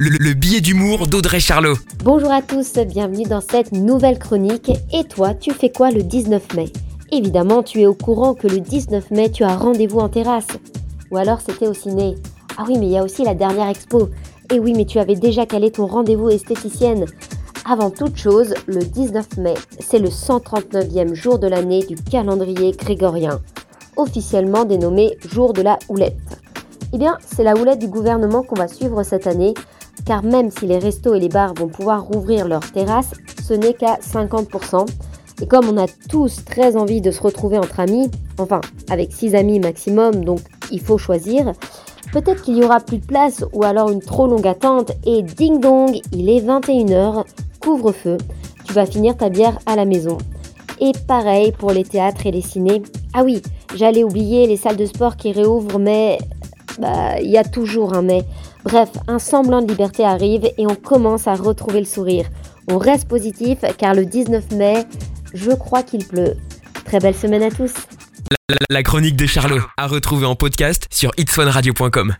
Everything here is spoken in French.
le, le billet d'humour d'Audrey Charlot. Bonjour à tous, bienvenue dans cette nouvelle chronique. Et toi, tu fais quoi le 19 mai? Évidemment, tu es au courant que le 19 mai, tu as rendez-vous en terrasse. Ou alors c'était au ciné. Ah oui, mais il y a aussi la dernière expo. Et oui, mais tu avais déjà calé ton rendez-vous esthéticienne. Avant toute chose, le 19 mai, c'est le 139e jour de l'année du calendrier grégorien, officiellement dénommé jour de la houlette. Eh bien, c'est la houlette du gouvernement qu'on va suivre cette année, car même si les restos et les bars vont pouvoir rouvrir leurs terrasses, ce n'est qu'à 50%. Et comme on a tous très envie de se retrouver entre amis, enfin avec 6 amis maximum, donc il faut choisir, peut-être qu'il y aura plus de place ou alors une trop longue attente et ding dong, il est 21h, couvre-feu, tu vas finir ta bière à la maison. Et pareil pour les théâtres et les cinés. Ah oui, j'allais oublier les salles de sport qui réouvrent, mais bah, il y a toujours un mais. Bref, un semblant de liberté arrive et on commence à retrouver le sourire. On reste positif car le 19 mai, je crois qu'il pleut. Très belle semaine à tous. La, chronique de Charlot, à retrouver en podcast sur itswanradio.com.